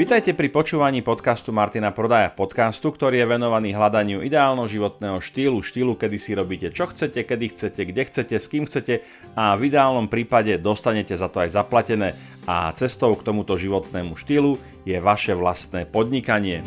Vítajte pri počúvaní podcastu Martina Prodaja, podcastu, ktorý je venovaný hľadaniu ideálneho životného štýlu, štýlu, kedy si robíte čo chcete, kedy chcete, kde chcete, s kým chcete a v ideálnom prípade dostanete za to aj zaplatené a cestou k tomuto životnému štýlu je vaše vlastné podnikanie.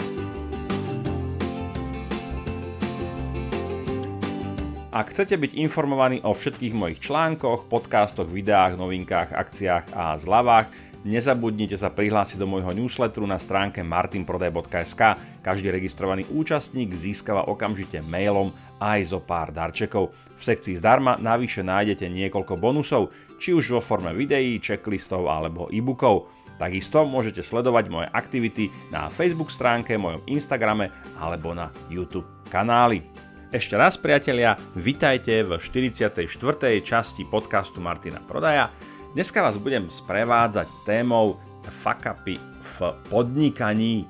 Ak chcete byť informovaní o všetkých mojich článkoch, podcastoch, videách, novinkách, akciách a zľavách, Nezabudnite sa prihlásiť do môjho newsletteru na stránke martinprodaj.sk. Každý registrovaný účastník získava okamžite mailom aj zo pár darčekov. V sekcii zdarma navyše nájdete niekoľko bonusov, či už vo forme videí, checklistov alebo e-bookov. Takisto môžete sledovať moje aktivity na Facebook stránke, mojom Instagrame alebo na YouTube kanáli. Ešte raz priatelia, vitajte v 44. časti podcastu Martina Prodaja. Dneska vás budem sprevádzať témou fuck-upy v podnikaní.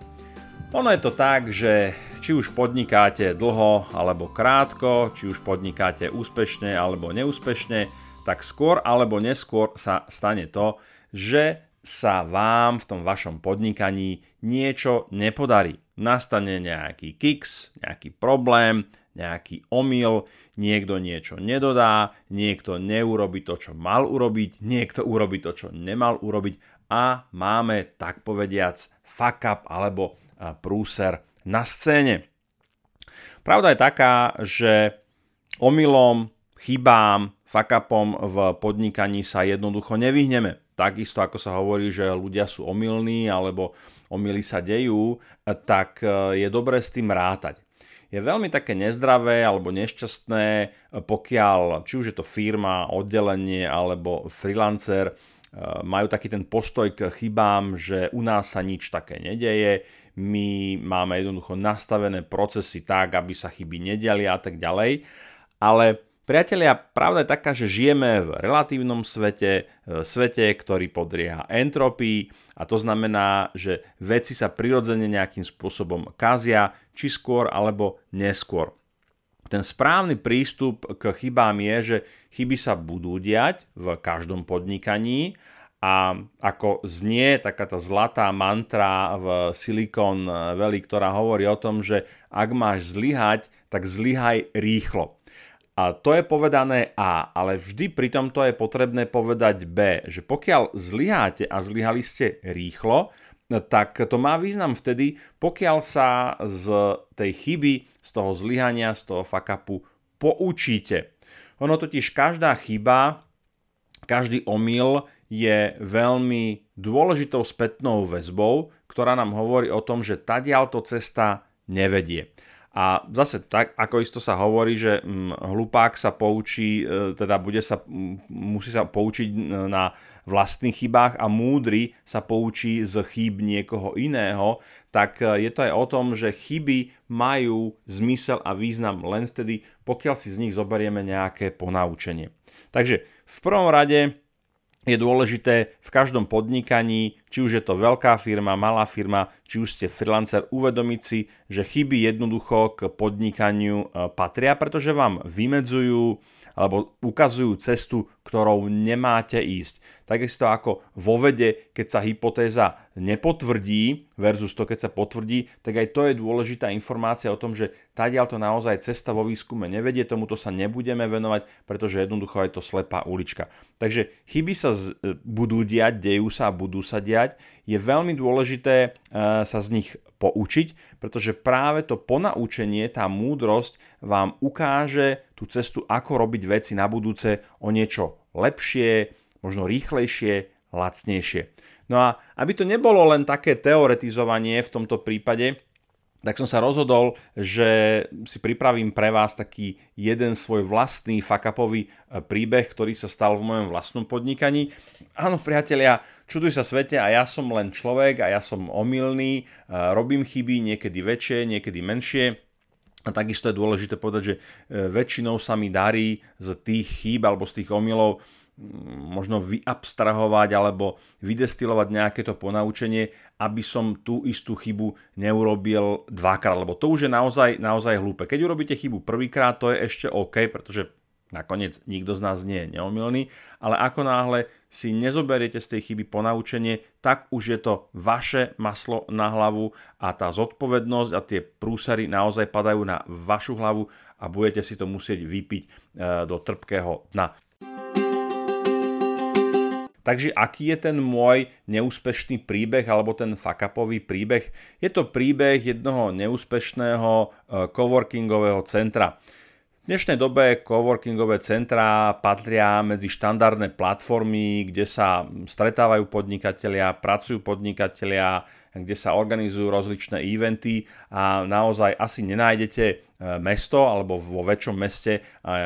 Ono je to tak, že či už podnikáte dlho alebo krátko, či už podnikáte úspešne alebo neúspešne, tak skôr alebo neskôr sa stane to, že sa vám v tom vašom podnikaní niečo nepodarí. Nastane nejaký kiks, nejaký problém, nejaký omyl, niekto niečo nedodá, niekto neurobi to, čo mal urobiť, niekto urobi to, čo nemal urobiť a máme, tak povediac, fuck up alebo prúser na scéne. Pravda je taká, že omylom, chybám, fuck upom v podnikaní sa jednoducho nevyhneme. Takisto ako sa hovorí, že ľudia sú omylní alebo omily sa dejú, tak e, je dobré s tým rátať je veľmi také nezdravé alebo nešťastné, pokiaľ či už je to firma, oddelenie alebo freelancer, eh, majú taký ten postoj k chybám, že u nás sa nič také nedeje, my máme jednoducho nastavené procesy tak, aby sa chyby nediali a tak ďalej. Ale Priatelia, pravda je taká, že žijeme v relatívnom svete, v svete, ktorý podrieha entropii a to znamená, že veci sa prirodzene nejakým spôsobom kazia, či skôr alebo neskôr. Ten správny prístup k chybám je, že chyby sa budú diať v každom podnikaní a ako znie taká tá zlatá mantra v Silicon Valley, ktorá hovorí o tom, že ak máš zlyhať, tak zlyhaj rýchlo. A to je povedané A, ale vždy pri tomto je potrebné povedať B, že pokiaľ zlyháte a zlyhali ste rýchlo, tak to má význam vtedy, pokiaľ sa z tej chyby, z toho zlyhania, z toho fakapu poučíte. Ono totiž každá chyba, každý omyl je veľmi dôležitou spätnou väzbou, ktorá nám hovorí o tom, že tadiaľto cesta nevedie. A zase tak, ako isto sa hovorí, že hm, hlupák sa poučí, e, teda bude sa, musí sa poučiť na vlastných chybách a múdry sa poučí z chýb niekoho iného, tak e, je to aj o tom, že chyby majú zmysel a význam len vtedy, pokiaľ si z nich zoberieme nejaké ponaučenie. Takže v prvom rade je dôležité v každom podnikaní, či už je to veľká firma, malá firma, či už ste freelancer, uvedomiť si, že chyby jednoducho k podnikaniu e, patria, pretože vám vymedzujú alebo ukazujú cestu, ktorou nemáte ísť. Takisto ako vo vede, keď sa hypotéza nepotvrdí versus to, keď sa potvrdí, tak aj to je dôležitá informácia o tom, že tadiaľ to naozaj cesta vo výskume nevedie, tomuto sa nebudeme venovať, pretože jednoducho je to slepá ulička. Takže chyby sa z, e, budú diať, dejú sa a budú sa diať. Je veľmi dôležité e, sa z nich poučiť, pretože práve to ponaučenie, tá múdrosť vám ukáže tú cestu, ako robiť veci na budúce o niečo lepšie, možno rýchlejšie, lacnejšie. No a aby to nebolo len také teoretizovanie v tomto prípade, tak som sa rozhodol, že si pripravím pre vás taký jeden svoj vlastný fakapový e, príbeh, ktorý sa stal v mojom vlastnom podnikaní. Áno, priatelia, čuduj sa svete a ja som len človek a ja som omylný, e, robím chyby, niekedy väčšie, niekedy menšie. A takisto je dôležité povedať, že e, väčšinou sa mi darí z tých chýb alebo z tých omylov možno vyabstrahovať alebo vydestilovať nejaké to ponaučenie, aby som tú istú chybu neurobil dvakrát, lebo to už je naozaj, naozaj hlúpe. Keď urobíte chybu prvýkrát, to je ešte OK, pretože Nakoniec nikto z nás nie je neomilný, ale ako náhle si nezoberiete z tej chyby ponaučenie, tak už je to vaše maslo na hlavu a tá zodpovednosť a tie prúsery naozaj padajú na vašu hlavu a budete si to musieť vypiť e, do trpkého dna. Takže aký je ten môj neúspešný príbeh alebo ten fakapový príbeh? Je to príbeh jednoho neúspešného e, coworkingového centra. V dnešnej dobe coworkingové centrá patria medzi štandardné platformy, kde sa stretávajú podnikatelia, pracujú podnikatelia, kde sa organizujú rozličné eventy a naozaj asi nenájdete e, mesto alebo vo väčšom meste e,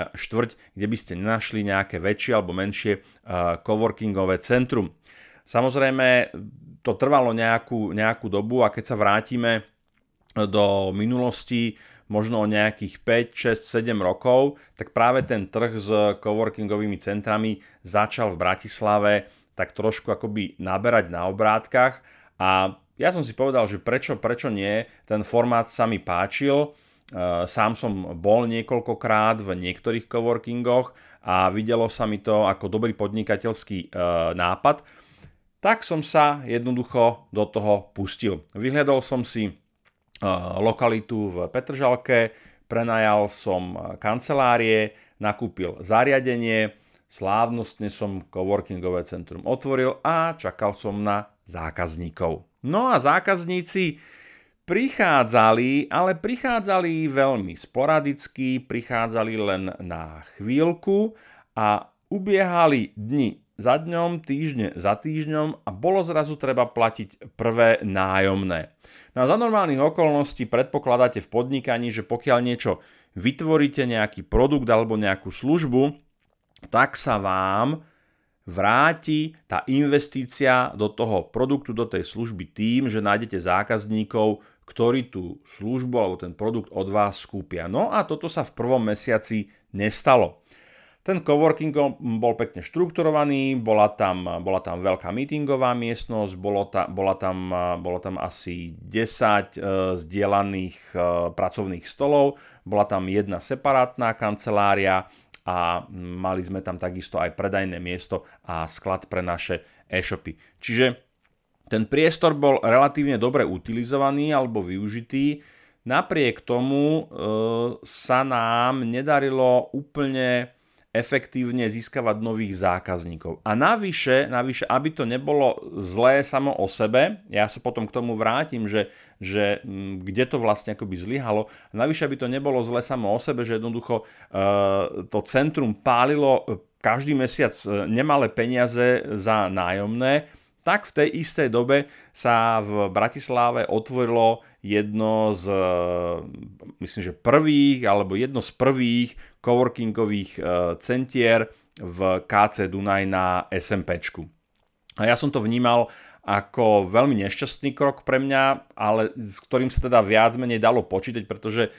štvrť, kde by ste nenašli nejaké väčšie alebo menšie e, coworkingové centrum. Samozrejme, to trvalo nejakú, nejakú dobu a keď sa vrátime do minulosti, možno o nejakých 5, 6, 7 rokov, tak práve ten trh s coworkingovými centrami začal v Bratislave tak trošku akoby naberať na obrátkach. A ja som si povedal, že prečo, prečo nie, ten formát sa mi páčil, e, sám som bol niekoľkokrát v niektorých coworkingoch a videlo sa mi to ako dobrý podnikateľský e, nápad, tak som sa jednoducho do toho pustil. Vyhľadol som si lokalitu v Petržalke, prenajal som kancelárie, nakúpil zariadenie, slávnostne som coworkingové centrum otvoril a čakal som na zákazníkov. No a zákazníci prichádzali, ale prichádzali veľmi sporadicky, prichádzali len na chvíľku a ubiehali dni za dňom, týždne za týždňom a bolo zrazu treba platiť prvé nájomné. No a za normálnych okolností predpokladáte v podnikaní, že pokiaľ niečo vytvoríte, nejaký produkt alebo nejakú službu, tak sa vám vráti tá investícia do toho produktu, do tej služby tým, že nájdete zákazníkov, ktorí tú službu alebo ten produkt od vás skúpia. No a toto sa v prvom mesiaci nestalo. Ten coworking bol pekne štrukturovaný, bola tam, bola tam veľká meetingová miestnosť, bolo ta, bola, tam, bolo tam asi 10 e, zdieľaných e, pracovných stolov, bola tam jedna separátna kancelária a mali sme tam takisto aj predajné miesto a sklad pre naše e-shopy. Čiže ten priestor bol relatívne dobre utilizovaný alebo využitý, napriek tomu e, sa nám nedarilo úplne efektívne získavať nových zákazníkov. A navyše, navyše, aby to nebolo zlé samo o sebe, ja sa potom k tomu vrátim, že, že mm, kde to vlastne akoby zlyhalo, navyše, aby to nebolo zlé samo o sebe, že jednoducho uh, to centrum pálilo každý mesiac e, nemalé peniaze za nájomné, tak v tej istej dobe sa v Bratislave otvorilo jedno z, myslím, že prvých, alebo jedno z prvých coworkingových e, centier v KC Dunaj na SMPčku. A ja som to vnímal ako veľmi nešťastný krok pre mňa, ale s ktorým sa teda viac menej dalo počítať, pretože e,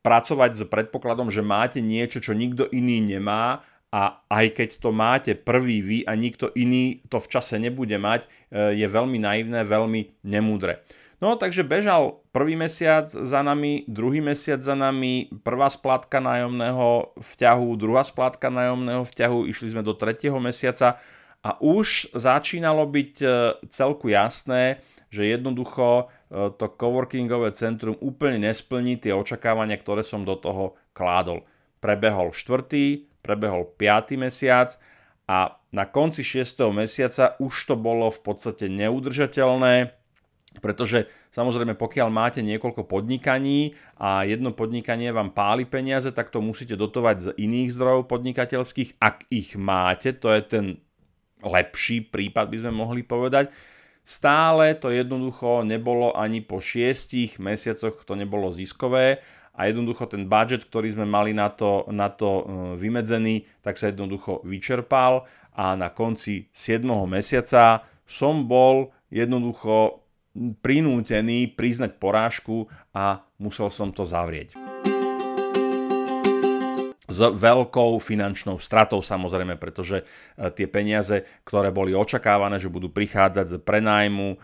pracovať s predpokladom, že máte niečo, čo nikto iný nemá a aj keď to máte prvý vy a nikto iný to v čase nebude mať, je veľmi naivné, veľmi nemúdre. No takže bežal prvý mesiac za nami, druhý mesiac za nami, prvá splátka nájomného vťahu, druhá splátka nájomného vťahu, išli sme do tretieho mesiaca a už začínalo byť e, celku jasné, že jednoducho e, to coworkingové centrum úplne nesplní tie očakávania, ktoré som do toho kládol. Prebehol štvrtý, prebehol piatý mesiac a na konci 6. mesiaca už to bolo v podstate neudržateľné pretože samozrejme pokiaľ máte niekoľko podnikaní a jedno podnikanie vám páli peniaze, tak to musíte dotovať z iných zdrojov podnikateľských, ak ich máte, to je ten lepší prípad by sme mohli povedať. Stále to jednoducho nebolo ani po šiestich mesiacoch, to nebolo ziskové a jednoducho ten budget, ktorý sme mali na to, na to e, vymedzený, tak sa jednoducho vyčerpal a na konci 7. mesiaca som bol jednoducho prinútený priznať porážku a musel som to zavrieť. S veľkou finančnou stratou samozrejme, pretože e, tie peniaze, ktoré boli očakávané, že budú prichádzať z prenájmu,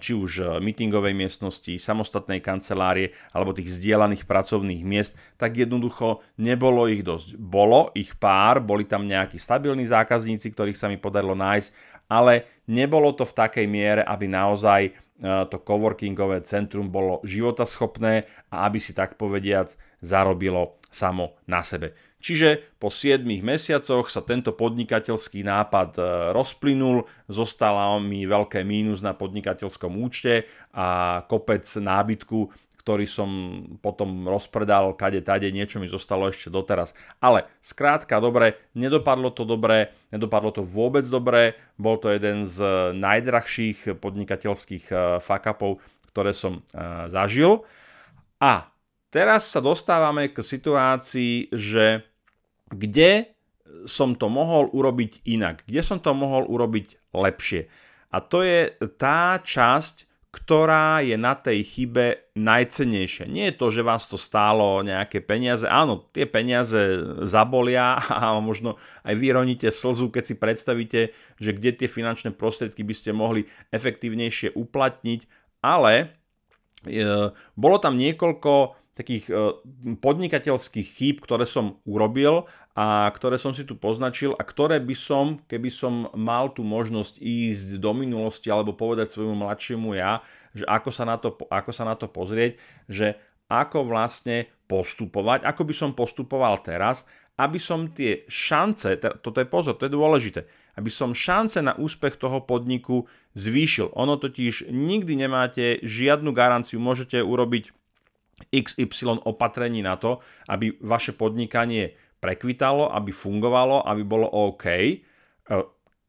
či už meetingovej miestnosti, samostatnej kancelárie alebo tých zdieľaných pracovných miest, tak jednoducho nebolo ich dosť. Bolo ich pár, boli tam nejakí stabilní zákazníci, ktorých sa mi podarilo nájsť, ale nebolo to v takej miere, aby naozaj to coworkingové centrum bolo životaschopné a aby si tak povediac zarobilo samo na sebe. Čiže po 7 mesiacoch sa tento podnikateľský nápad e, rozplynul, zostala mi veľké mínus na podnikateľskom účte a kopec nábytku, ktorý som potom rozpredal kade tade, niečo mi zostalo ešte doteraz. Ale skrátka dobre, nedopadlo to dobre, nedopadlo to vôbec dobre, bol to jeden z najdrahších podnikateľských e, fuck-upov, ktoré som e, zažil. A teraz sa dostávame k situácii, že kde som to mohol urobiť inak, kde som to mohol urobiť lepšie. A to je tá časť, ktorá je na tej chybe najcenejšia. Nie je to, že vás to stálo nejaké peniaze. Áno, tie peniaze zabolia a možno aj vyroníte slzu, keď si predstavíte, že kde tie finančné prostriedky by ste mohli efektívnejšie uplatniť, ale e, bolo tam niekoľko takých e, podnikateľských chýb, ktoré som urobil a ktoré som si tu poznačil a ktoré by som, keby som mal tú možnosť ísť do minulosti alebo povedať svojmu mladšiemu ja, že ako sa na to, ako sa na to pozrieť, že ako vlastne postupovať, ako by som postupoval teraz, aby som tie šance, toto je pozor, to je dôležité, aby som šance na úspech toho podniku zvýšil. Ono totiž nikdy nemáte žiadnu garanciu, môžete urobiť XY opatrení na to, aby vaše podnikanie prekvitalo, aby fungovalo, aby bolo OK. E,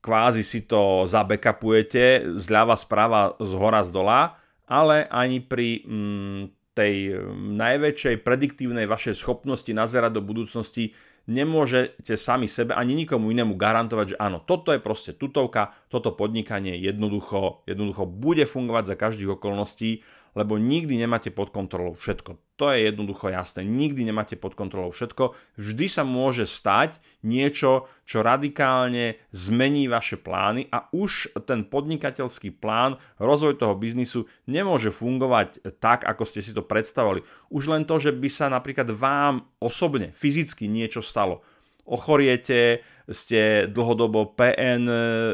kvázi si to zabekapujete zľava, sprava, z hora, z dola, ale ani pri mm, tej najväčšej prediktívnej vašej schopnosti nazerať do budúcnosti nemôžete sami sebe ani nikomu inému garantovať, že áno, toto je proste tutovka, toto podnikanie jednoducho, jednoducho bude fungovať za každých okolností lebo nikdy nemáte pod kontrolou všetko. To je jednoducho jasné. Nikdy nemáte pod kontrolou všetko. Vždy sa môže stať niečo, čo radikálne zmení vaše plány a už ten podnikateľský plán, rozvoj toho biznisu nemôže fungovať tak, ako ste si to predstavovali. Už len to, že by sa napríklad vám osobne, fyzicky niečo stalo ochoriete, ste dlhodobo PN,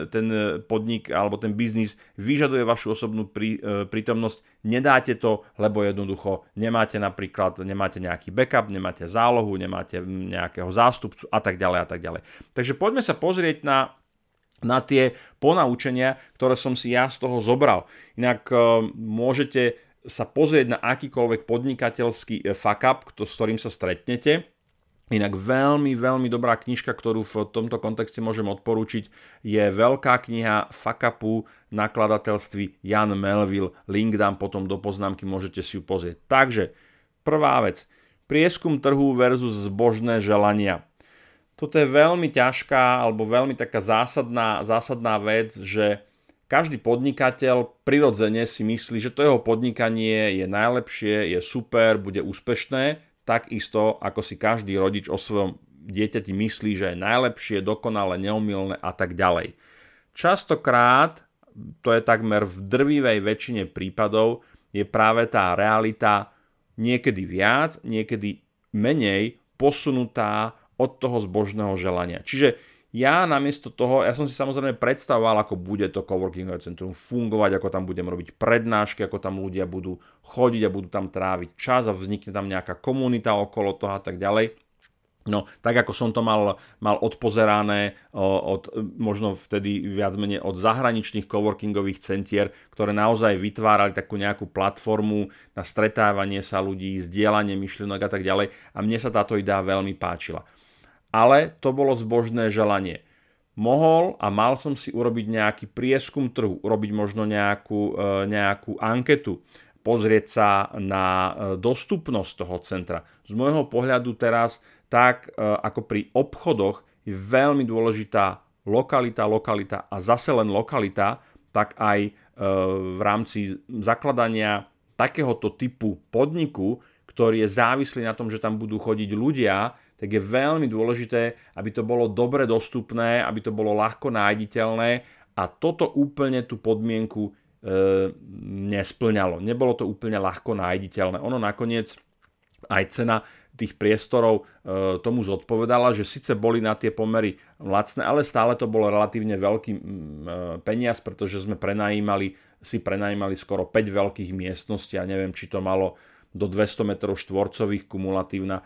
ten podnik alebo ten biznis vyžaduje vašu osobnú prí, e, prítomnosť, nedáte to, lebo jednoducho nemáte napríklad, nemáte nejaký backup, nemáte zálohu, nemáte nejakého zástupcu a tak ďalej a tak ďalej. Takže poďme sa pozrieť na na tie ponaučenia, ktoré som si ja z toho zobral. Inak e, môžete sa pozrieť na akýkoľvek podnikateľský e, fuck up, s ktorým sa stretnete Inak veľmi, veľmi dobrá knižka, ktorú v tomto kontexte môžem odporúčiť, je veľká kniha Fakapu nakladateľství Jan Melville. Link dám potom do poznámky, môžete si ju pozrieť. Takže, prvá vec. Prieskum trhu versus zbožné želania. Toto je veľmi ťažká alebo veľmi taká zásadná, zásadná vec, že každý podnikateľ prirodzene si myslí, že to jeho podnikanie je najlepšie, je super, bude úspešné takisto ako si každý rodič o svojom dieťati myslí, že je najlepšie, dokonale, neumilné a tak ďalej. Častokrát, to je takmer v drvivej väčšine prípadov, je práve tá realita niekedy viac, niekedy menej posunutá od toho zbožného želania. Čiže ja namiesto toho, ja som si samozrejme predstavoval, ako bude to coworkingové centrum fungovať, ako tam budem robiť prednášky, ako tam ľudia budú chodiť a budú tam tráviť čas a vznikne tam nejaká komunita okolo toho a tak ďalej. No, tak ako som to mal, mal odpozerané od, možno vtedy viac menej od zahraničných coworkingových centier, ktoré naozaj vytvárali takú nejakú platformu na stretávanie sa ľudí, zdieľanie myšlienok a tak ďalej. A mne sa táto idea veľmi páčila ale to bolo zbožné želanie. Mohol a mal som si urobiť nejaký prieskum trhu, urobiť možno nejakú, e, nejakú anketu, pozrieť sa na e, dostupnosť toho centra. Z môjho pohľadu teraz, tak e, ako pri obchodoch, je veľmi dôležitá lokalita, lokalita a zase len lokalita, tak aj v rámci zakladania takéhoto typu podniku, ktorý je závislý na tom, že tam budú chodiť ľudia, tak je veľmi dôležité, aby to bolo dobre dostupné, aby to bolo ľahko nájditeľné a toto úplne tú podmienku e, nesplňalo. Nebolo to úplne ľahko nájditeľné. Ono nakoniec aj cena tých priestorov e, tomu zodpovedala, že síce boli na tie pomery lacné, ale stále to bolo relatívne veľký e, peniaz, pretože sme prenajímali, si prenajímali skoro 5 veľkých miestností a neviem, či to malo do 200 m štvorcových kumulatívna e,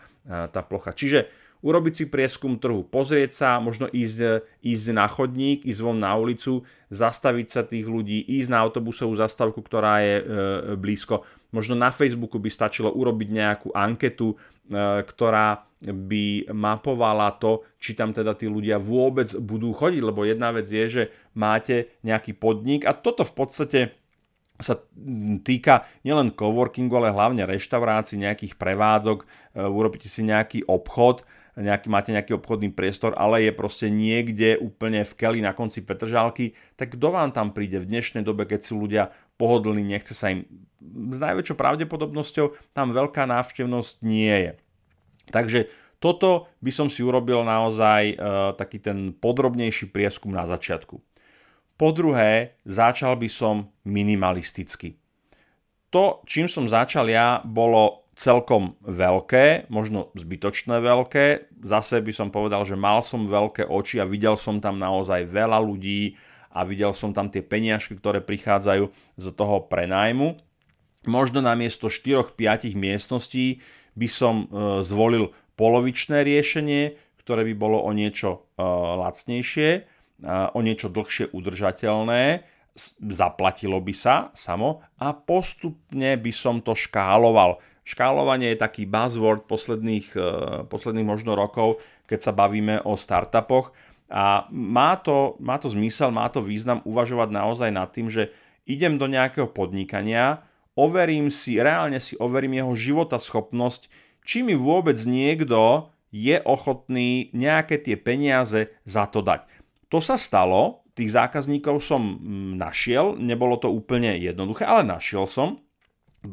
tá plocha. Čiže urobiť si prieskum trhu, pozrieť sa, možno ísť, ísť na chodník, ísť von na ulicu, zastaviť sa tých ľudí, ísť na autobusovú zastavku, ktorá je e, blízko. Možno na Facebooku by stačilo urobiť nejakú anketu, e, ktorá by mapovala to, či tam teda tí ľudia vôbec budú chodiť, lebo jedna vec je, že máte nejaký podnik a toto v podstate sa týka nielen coworkingu, ale hlavne reštaurácií, nejakých prevádzok, e, urobíte si nejaký obchod, nejaký, máte nejaký obchodný priestor, ale je proste niekde úplne v keli na konci Petržálky, tak kto vám tam príde v dnešnej dobe, keď sú ľudia pohodlní, nechce sa im s najväčšou pravdepodobnosťou tam veľká návštevnosť nie je. Takže toto by som si urobil naozaj e, taký ten podrobnejší prieskum na začiatku. Po druhé, začal by som minimalisticky. To, čím som začal ja, bolo celkom veľké, možno zbytočné veľké. Zase by som povedal, že mal som veľké oči a videl som tam naozaj veľa ľudí a videl som tam tie peniažky, ktoré prichádzajú z toho prenájmu. Možno na miesto 4-5 miestností by som e, zvolil polovičné riešenie, ktoré by bolo o niečo e, lacnejšie o niečo dlhšie udržateľné, zaplatilo by sa samo a postupne by som to škáloval. Škálovanie je taký buzzword posledných, e, posledných možno rokov, keď sa bavíme o startupoch a má to, má to zmysel, má to význam uvažovať naozaj nad tým, že idem do nejakého podnikania, overím si, reálne si overím jeho života schopnosť, či mi vôbec niekto je ochotný nejaké tie peniaze za to dať. To sa stalo, tých zákazníkov som mm, našiel, nebolo to úplne jednoduché, ale našiel som,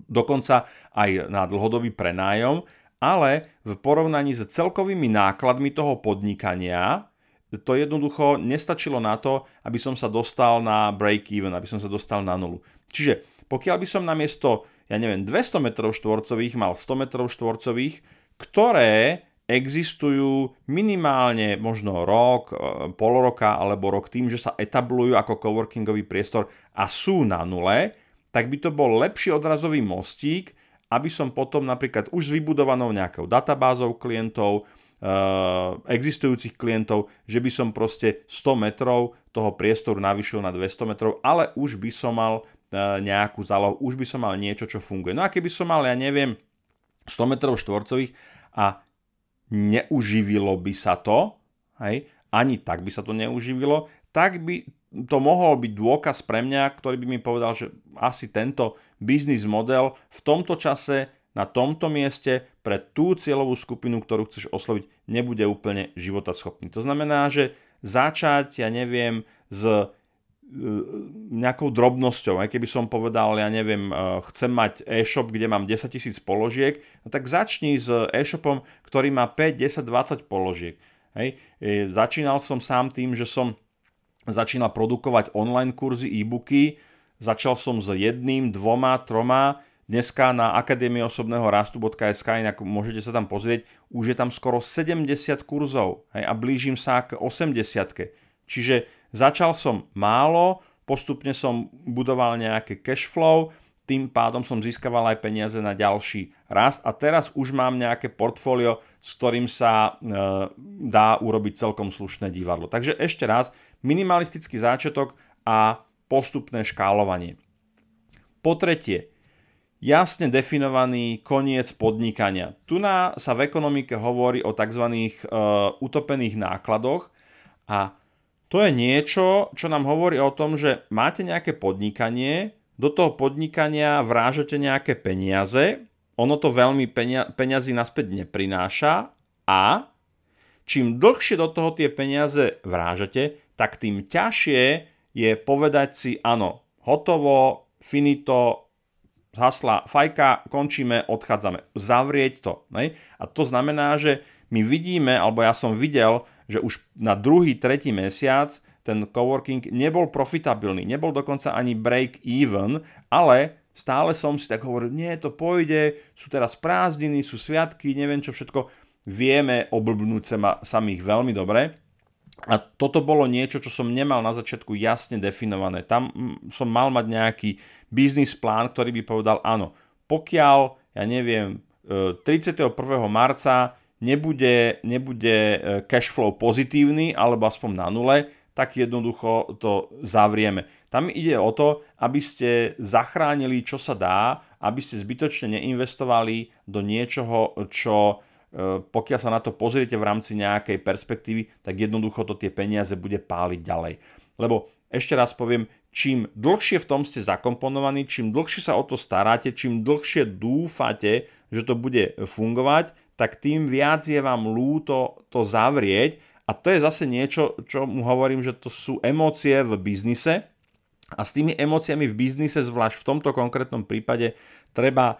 dokonca aj na dlhodobý prenájom, ale v porovnaní s celkovými nákladmi toho podnikania to jednoducho nestačilo na to, aby som sa dostal na break-even, aby som sa dostal na nulu. Čiže pokiaľ by som namiesto, ja neviem, 200 m štvorcových mal 100 m štvorcových, ktoré existujú minimálne možno rok, e, pol roka alebo rok tým, že sa etablujú ako coworkingový priestor a sú na nule, tak by to bol lepší odrazový mostík, aby som potom napríklad už s vybudovanou nejakou databázou klientov, e, existujúcich klientov, že by som proste 100 metrov toho priestoru navýšil na 200 metrov, ale už by som mal e, nejakú zálohu, už by som mal niečo, čo funguje. No a keby som mal, ja neviem, 100 metrov štvorcových a neuživilo by sa to, hej, ani tak by sa to neuživilo, tak by to mohol byť dôkaz pre mňa, ktorý by mi povedal, že asi tento biznis model v tomto čase, na tomto mieste, pre tú cieľovú skupinu, ktorú chceš osloviť, nebude úplne životaschopný. To znamená, že začať, ja neviem, s nejakou drobnosťou. Aj keby som povedal, ja neviem, eh, chcem mať e-shop, kde mám 10 tisíc položiek, no tak začni s e-shopom, ktorý má 5, 10, 20 položiek. Hej. E, začínal som sám tým, že som začínal produkovať online kurzy, e-booky, začal som s jedným, dvoma, troma, dneska na Akadémie osobného rastu.sk, inak môžete sa tam pozrieť, už je tam skoro 70 kurzov hej, a blížim sa k 80. Čiže Začal som málo, postupne som budoval nejaké cash flow, tým pádom som získaval aj peniaze na ďalší rast a teraz už mám nejaké portfólio, s ktorým sa e, dá urobiť celkom slušné divadlo. Takže ešte raz, minimalistický záčiatok a postupné škálovanie. Po tretie, jasne definovaný koniec podnikania. Tu na sa v ekonomike hovorí o tzv. E, utopených nákladoch a to je niečo, čo nám hovorí o tom, že máte nejaké podnikanie, do toho podnikania vrážete nejaké peniaze, ono to veľmi penia- peniazy naspäť neprináša a čím dlhšie do toho tie peniaze vrážete, tak tým ťažšie je povedať si áno, hotovo, finito, zhasla fajka, končíme, odchádzame. Zavrieť to. Ne? A to znamená, že my vidíme, alebo ja som videl, že už na druhý, tretí mesiac ten coworking nebol profitabilný, nebol dokonca ani break even, ale stále som si tak hovoril, nie, to pôjde, sú teraz prázdniny, sú sviatky, neviem čo všetko, vieme oblbnúť sa samých veľmi dobre. A toto bolo niečo, čo som nemal na začiatku jasne definované. Tam som mal mať nejaký biznis plán, ktorý by povedal, áno, pokiaľ, ja neviem, 31. E, marca nebude, nebude e, cash flow pozitívny, alebo aspoň na nule, tak jednoducho to zavrieme. Tam ide o to, aby ste zachránili, čo sa dá, aby ste zbytočne neinvestovali do niečoho, čo e, pokiaľ sa na to pozriete v rámci nejakej perspektívy, tak jednoducho to tie peniaze bude páliť ďalej. Lebo ešte raz poviem, čím dlhšie v tom ste zakomponovaní, čím dlhšie sa o to staráte, čím dlhšie dúfate, že to bude fungovať, tak tým viac je vám lúto to zavrieť. A to je zase niečo, čo mu hovorím, že to sú emócie v biznise. A s tými emóciami v biznise, zvlášť v tomto konkrétnom prípade, treba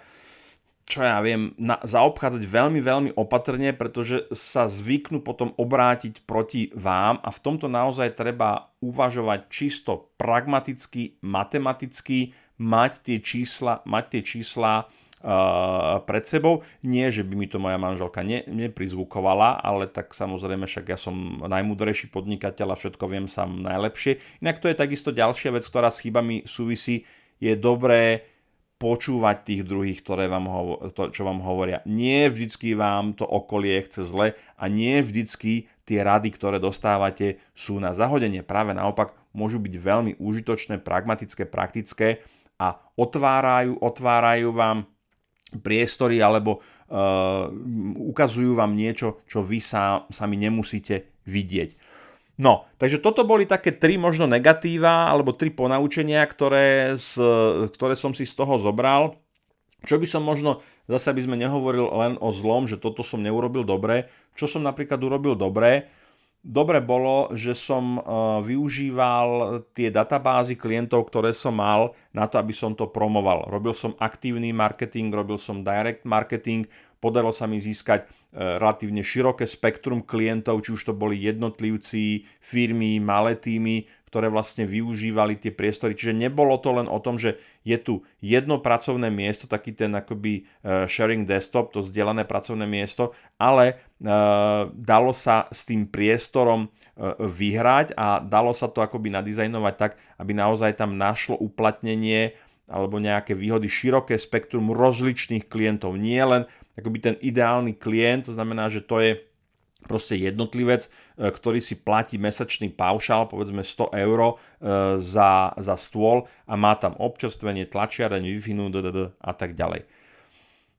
čo ja viem, na, zaobchádzať veľmi, veľmi opatrne, pretože sa zvyknú potom obrátiť proti vám a v tomto naozaj treba uvažovať čisto pragmaticky, matematicky, mať tie čísla, mať tie čísla pred sebou. Nie, že by mi to moja manželka ne, neprizvukovala, ale tak samozrejme však ja som najmudrejší podnikateľ a všetko viem sám najlepšie. Inak to je takisto ďalšia vec, ktorá s chybami súvisí. Je dobré počúvať tých druhých, ktoré vám hovo- to, čo vám hovoria. Nie vždycky vám to okolie chce zle a nie vždycky tie rady, ktoré dostávate, sú na zahodenie. Práve naopak môžu byť veľmi užitočné, pragmatické, praktické a otvárajú, otvárajú vám priestory alebo uh, ukazujú vám niečo, čo vy sa, sami nemusíte vidieť. No, takže toto boli také tri možno negatíva alebo tri ponaučenia, ktoré, z, ktoré som si z toho zobral. Čo by som možno, zase by sme nehovoril len o zlom, že toto som neurobil dobre, čo som napríklad urobil dobre, dobre bolo, že som uh, využíval tie databázy klientov, ktoré som mal na to, aby som to promoval. Robil som aktívny marketing, robil som direct marketing, podarilo sa mi získať uh, relatívne široké spektrum klientov, či už to boli jednotlivci, firmy, malé týmy, ktoré vlastne využívali tie priestory. Čiže nebolo to len o tom, že je tu jedno pracovné miesto, taký ten akoby e, sharing desktop, to zdieľané pracovné miesto, ale e, dalo sa s tým priestorom e, vyhrať a dalo sa to akoby nadizajnovať tak, aby naozaj tam našlo uplatnenie alebo nejaké výhody, široké spektrum rozličných klientov. Nie len akoby ten ideálny klient, to znamená, že to je proste jednotlivec, e, ktorý si platí mesačný paušál, povedzme 100 eur e, za, za stôl a má tam občerstvenie, tlačiareň, Wi-Fi a tak ďalej.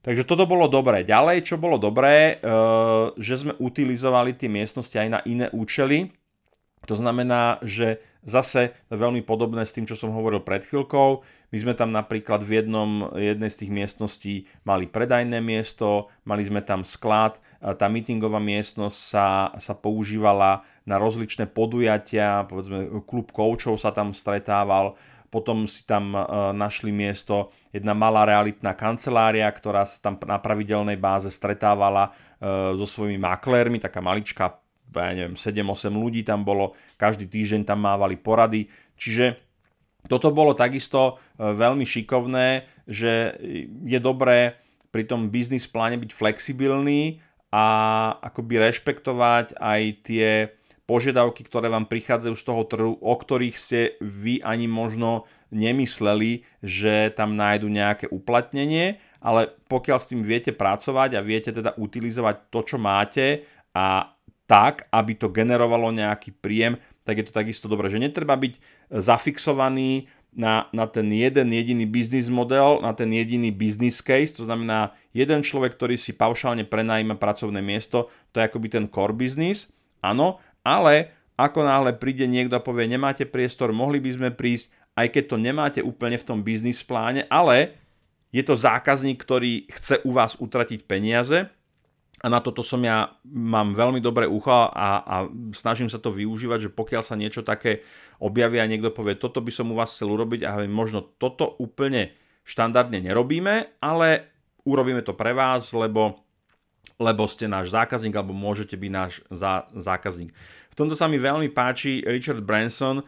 Takže toto bolo dobré. Ďalej, čo bolo dobré, e, že sme utilizovali tie miestnosti aj na iné účely. To znamená, že zase veľmi podobné s tým, čo som hovoril pred chvíľkou. My sme tam napríklad v jednom, jednej z tých miestností mali predajné miesto, mali sme tam sklad, tá meetingová miestnosť sa, sa používala na rozličné podujatia, povedzme klub koučov sa tam stretával, potom si tam e, našli miesto jedna malá realitná kancelária, ktorá sa tam na pravidelnej báze stretávala e, so svojimi maklérmi, taká maličká ja neviem, 7-8 ľudí tam bolo, každý týždeň tam mávali porady, čiže toto bolo takisto e, veľmi šikovné, že je dobré pri tom biznis pláne byť flexibilný a akoby rešpektovať aj tie požiadavky, ktoré vám prichádzajú z toho trhu, o ktorých ste vy ani možno nemysleli, že tam nájdu nejaké uplatnenie, ale pokiaľ s tým viete pracovať a viete teda utilizovať to, čo máte a tak, aby to generovalo nejaký príjem, tak je to takisto dobré, že netreba byť zafixovaný na, na ten jeden jediný biznis model, na ten jediný business case, to znamená jeden človek, ktorý si paušálne prenajíma pracovné miesto, to je akoby ten core business, áno, ale ako náhle príde niekto a povie, nemáte priestor, mohli by sme prísť, aj keď to nemáte úplne v tom biznis pláne, ale je to zákazník, ktorý chce u vás utratiť peniaze, a na toto som ja, mám veľmi dobré ucho a, a snažím sa to využívať, že pokiaľ sa niečo také objaví a niekto povie, toto by som u vás chcel urobiť a možno toto úplne štandardne nerobíme, ale urobíme to pre vás, lebo lebo ste náš zákazník alebo môžete byť náš zá, zákazník. V tomto sa mi veľmi páči Richard Branson,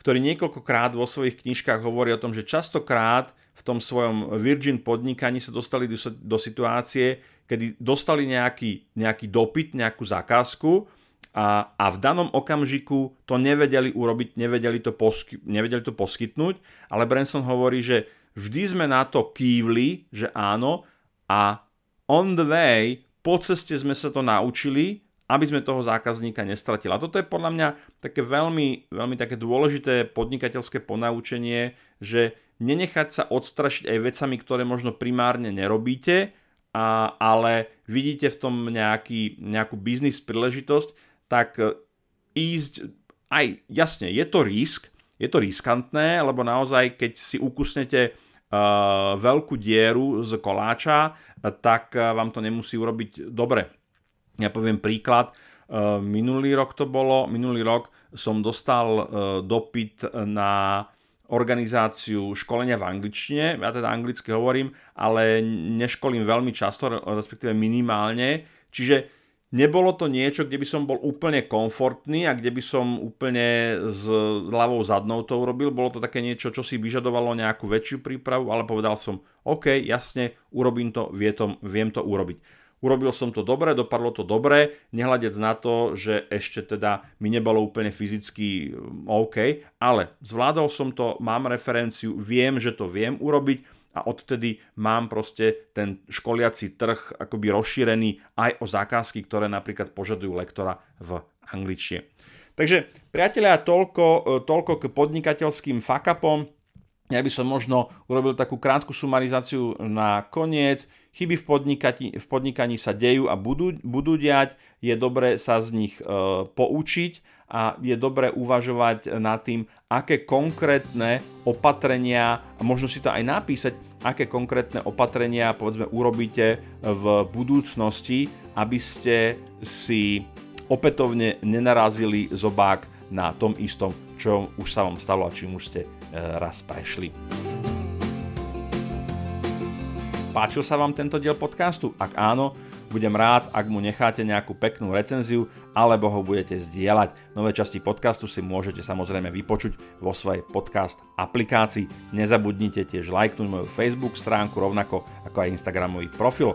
ktorý niekoľkokrát vo svojich knižkách hovorí o tom, že častokrát v tom svojom Virgin podnikaní sa dostali do, do situácie, kedy dostali nejaký, nejaký dopyt, nejakú zakázku a, a v danom okamžiku to nevedeli urobiť, nevedeli to, posky, nevedeli to poskytnúť, ale Branson hovorí, že vždy sme na to kývli, že áno a on the way, po ceste sme sa to naučili, aby sme toho zákazníka nestratili. A toto je podľa mňa také veľmi, veľmi také dôležité podnikateľské ponaučenie, že nenechať sa odstrašiť aj vecami, ktoré možno primárne nerobíte, a, ale vidíte v tom nejaký, nejakú biznis príležitosť, tak e, ísť aj, jasne, je to risk, je to riskantné, lebo naozaj, keď si ukusnete uh, veľkú dieru z koláča, tak uh, vám to nemusí urobiť dobre. Ja poviem príklad, uh, minulý rok to bolo, minulý rok som dostal uh, dopyt na organizáciu školenia v angličtine, ja teda anglicky hovorím, ale neškolím veľmi často, respektíve minimálne, čiže nebolo to niečo, kde by som bol úplne komfortný a kde by som úplne s ľavou zadnou to urobil, bolo to také niečo, čo si vyžadovalo nejakú väčšiu prípravu, ale povedal som, OK, jasne, urobím to, vie to viem to urobiť urobil som to dobre, dopadlo to dobre, nehľadec na to, že ešte teda mi nebolo úplne fyzicky mm, OK, ale zvládol som to, mám referenciu, viem, že to viem urobiť a odtedy mám proste ten školiaci trh akoby rozšírený aj o zákazky, ktoré napríklad požadujú lektora v angličtine. Takže priatelia, toľko, e, toľko k podnikateľským fakapom. Ja by som možno urobil takú krátku sumarizáciu na koniec. Chyby v podnikaní, v podnikaní sa dejú a budú, budú diať. Je dobré sa z nich e, poučiť a je dobré uvažovať nad tým, aké konkrétne opatrenia, a možno si to aj napísať, aké konkrétne opatrenia povedzme urobíte v budúcnosti, aby ste si opätovne nenarazili zobák na tom istom, čo už sa vám stalo a čím už ste raz prešli. Páčil sa vám tento diel podcastu? Ak áno, budem rád, ak mu necháte nejakú peknú recenziu alebo ho budete zdieľať. Nové časti podcastu si môžete samozrejme vypočuť vo svojej podcast aplikácii. Nezabudnite tiež lajknúť moju Facebook stránku rovnako ako aj Instagramový profil.